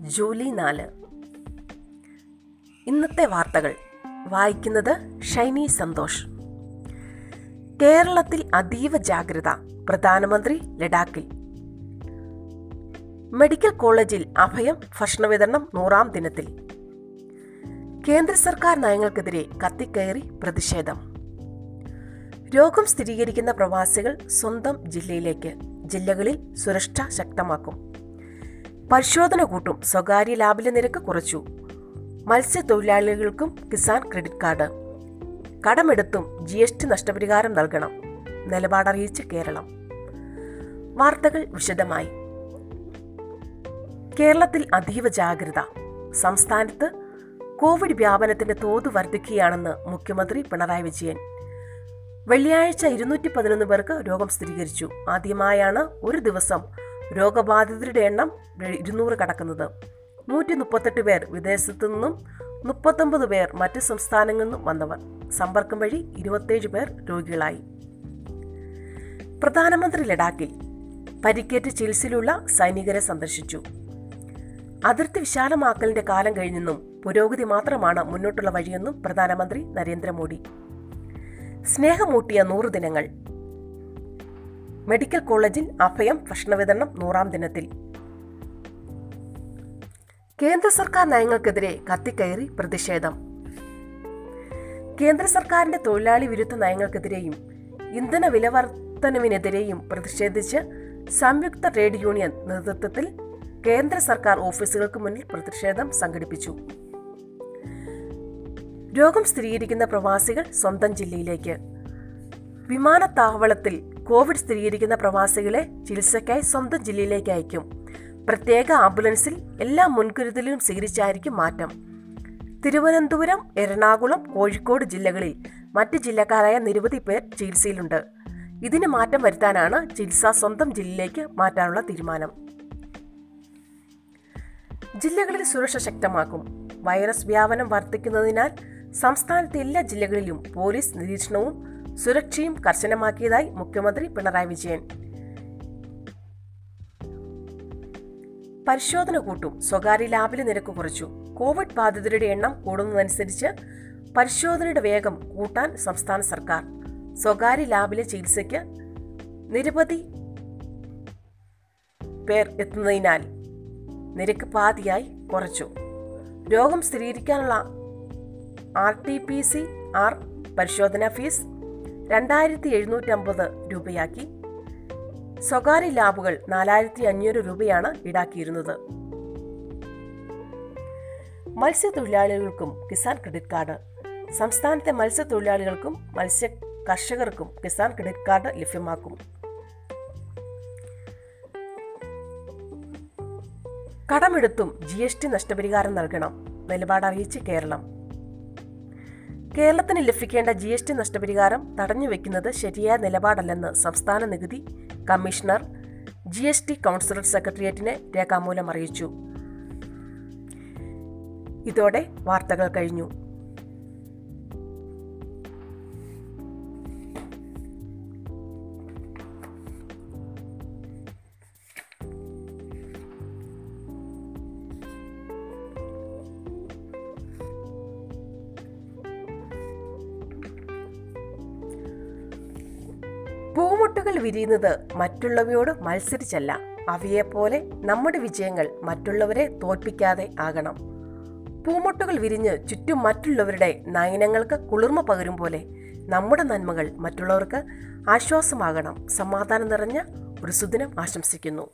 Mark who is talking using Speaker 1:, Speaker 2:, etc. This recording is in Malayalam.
Speaker 1: ജൂലൈ നാല്. ഇന്നത്തെ വാർത്തകൾ. വായിക്കുന്നത് ഷൈനി സന്തോഷ്. കേരളത്തിൽ അതീവ ജാഗ്രത പ്രധാനമന്ത്രി ലഡാക്കിൽ. മെഡിക്കൽ കോളേജിൽ അഭയം ഭക്ഷണ വിതരണം നൂറാം ദിനത്തിൽ. കേന്ദ്ര സർക്കാർ നയങ്ങൾക്കെതിരെ കത്തിക്കയറി പ്രതിഷേധം. രോഗം സ്ഥിരീകരിക്കുന്ന പ്രവാസികൾ സ്വന്തം ജില്ലയിലേക്ക് ജില്ലകളിൽ സുരക്ഷ ശക്തമാക്കും. പരിശോധന കൂട്ടും. സ്വകാര്യ ലാബിലെ നിരക്ക് കുറച്ചു. മത്സ്യത്തൊഴിലാളികൾക്കും കിസാൻ ക്രെഡിറ്റ് കാർഡ്. കടമെടുത്തും ജി എസ് ടി നഷ്ടപരിഹാരം നൽകണം. നിലപാടറിയിച്ച് കേരളം. വാർത്തകൾ വിശദമായി. കേരളത്തിൽ അതീവ ജാഗ്രത. സംസ്ഥാനത്ത് കോവിഡ് വ്യാപനത്തിന്റെ തോത് വർദ്ധിക്കുകയാണെന്ന് മുഖ്യമന്ത്രി പിണറായി വിജയൻ. വെള്ളിയാഴ്ച ഇരുന്നൂറ്റി പതിനൊന്ന് പേർക്ക് രോഗം സ്ഥിരീകരിച്ചു. ആദ്യമായാണ് ഒരു ദിവസം രോഗബാധിതരുടെ എണ്ണം ഇരുന്നൂറ് കടക്കുന്നത്. നൂറ്റി മുപ്പത്തെട്ട് പേർ വിദേശത്തു നിന്നും മുപ്പത്തൊമ്പത് പേർ മറ്റ് സംസ്ഥാനങ്ങളിൽ നിന്നും വന്നവർ. സമ്പർക്കം വഴി ഇരുപത്തേഴ് പേർ രോഗികളായി. പ്രധാനമന്ത്രി ലഡാക്കിൽ പരിക്കേറ്റ് ചികിത്സയിലുള്ള സൈനികരെ സന്ദർശിച്ചു. അതിർത്തി വിശാലമാക്കലിന്റെ കാലം കഴിഞ്ഞെന്നും പുരോഗതി മാത്രമാണ് മുന്നോട്ടുള്ള വഴിയെന്നും പ്രധാനമന്ത്രി നരേന്ദ്രമോദി. സ്നേഹമൂട്ടിയ നൂറ് ദിനങ്ങൾ മെഡിക്കൽ കോളേജിൽ അഭയം ഭക്ഷണ വിതരണം നൂറാം ദിനത്തിൽ. കേന്ദ്ര സർക്കാർ നയങ്ങൾക്കെതിരെ കത്തിക്കയറി പ്രതിഷേധം. കേന്ദ്ര സർക്കാരിന്റെ തൊഴിലാളി വിരുദ്ധ നയങ്ങൾക്കെതിരെയും ഇന്ധന വിലവർത്തനവിനെതിരെയും പ്രതിഷേധിച്ച് സംയുക്ത ട്രേഡ് യൂണിയൻ നേതൃത്വത്തിൽ കേന്ദ്ര സർക്കാർ ഓഫീസുകൾക്ക് മുന്നിൽ പ്രതിഷേധം സംഘടിപ്പിച്ചു. രോഗം സ്ഥിരീകരിക്കുന്ന പ്രവാസികൾ സ്വന്തം ജില്ലയിലേക്ക്. വിമാനത്താവളത്തിൽ കോവിഡ് സ്ഥിരീകരിക്കുന്ന പ്രവാസികളെ ചികിത്സയ്ക്കായി സ്വന്തം ജില്ലയിലേക്ക് അയക്കും. പ്രത്യേക ആംബുലൻസിൽ എല്ലാ മുൻകരുതലും സ്വീകരിച്ചായിരിക്കും മാറ്റം. തിരുവനന്തപുരം എറണാകുളം കോഴിക്കോട് ജില്ലകളിൽ മറ്റ് ജില്ലക്കാരായ നിരവധി പേർ ചികിത്സയിലുണ്ട്. ഇതിന് മാറ്റം വരുത്താനാണ് ചികിത്സ സ്വന്തം ജില്ലയിലേക്ക് മാറ്റാനുള്ള തീരുമാനം. ജില്ലകളിൽ സുരക്ഷ ശക്തമാക്കും. വൈറസ് വ്യാപനം വർദ്ധിക്കുന്നതിനാൽ സംസ്ഥാനത്തെ എല്ലാ ജില്ലകളിലും പോലീസ് നിരീക്ഷണവും സുരക്ഷയും കർശനമാക്കിയതായി മുഖ്യമന്ത്രി പിണറായി വിജയൻ. പരിശോധന കൂട്ടും. സ്വകാര്യ ലാബിലെ നിരക്ക് കുറച്ചു. കോവിഡ് ബാധിതരുടെ എണ്ണം കൂടുന്നതനുസരിച്ച് പരിശോധനയുടെ വേഗം കൂട്ടാൻ സംസ്ഥാന സർക്കാർ. സ്വകാര്യ ലാബിലെ ചികിത്സയ്ക്ക് നിരവധി പേർ എത്തുന്നതിനാൽ നിരക്ക് പാതിയായി കുറച്ചു. രോഗം സ്ഥിരീകരിക്കാനുള്ള R T P C R പരിശോധനാ ഫീസ് രണ്ടായിരത്തി എഴുന്നൂറ്റമ്പത് രൂപയാക്കി. സ്വകാര്യ ലാബുകൾ നാലായിരത്തി അഞ്ഞൂറ് രൂപയാണ് ഈടാക്കിയിരുന്നത്. മത്സ്യത്തൊഴിലാളികൾക്കും കിസാൻ ക്രെഡിറ്റ് കാർഡ്. സംസ്ഥാനത്തെ മത്സ്യത്തൊഴിലാളികൾക്കും മത്സ്യ കർഷകർക്കും കിസാൻ ക്രെഡിറ്റ് കാർഡ് ലഭ്യമാക്കും. കടമെടുത്തും ജി എസ് ടി നഷ്ടപരിഹാരം നൽകണം. നിലപാട് അറിയിച്ച് കേരളം. കേരളത്തിന് ലഭിക്കേണ്ട ജി എസ് ടി നഷ്ടപരിഹാരം തടഞ്ഞുവെക്കുന്നത് ശരിയായ നിലപാടല്ലെന്ന് സംസ്ഥാന നികുതി commissioner G S T councillor സെക്രട്ടേറിയറ്റിനെ രേഖാമൂലം അറിയിച്ചു. ഇതോടെ വാർത്തകൾ കഴിഞ്ഞു. പൂമുട്ടുകൾ വിരിയുന്നത് മറ്റുള്ളവയോട് മത്സരിച്ചല്ല. അവയെപ്പോലെ നമ്മുടെ വിജയങ്ങൾ മറ്റുള്ളവരെ തോൽപ്പിക്കാതെ ആകണം. പൂമുട്ടുകൾ വിരിഞ്ഞ് ചുറ്റും മറ്റുള്ളവരുടെ നയനങ്ങൾക്ക് കുളിർമ പകരും പോലെ നമ്മുടെ നന്മകൾ മറ്റുള്ളവർക്ക് ആശ്വാസമാകണം. സമാധാനം നിറഞ്ഞ ഒരു സുദിനം ആശംസിക്കുന്നു.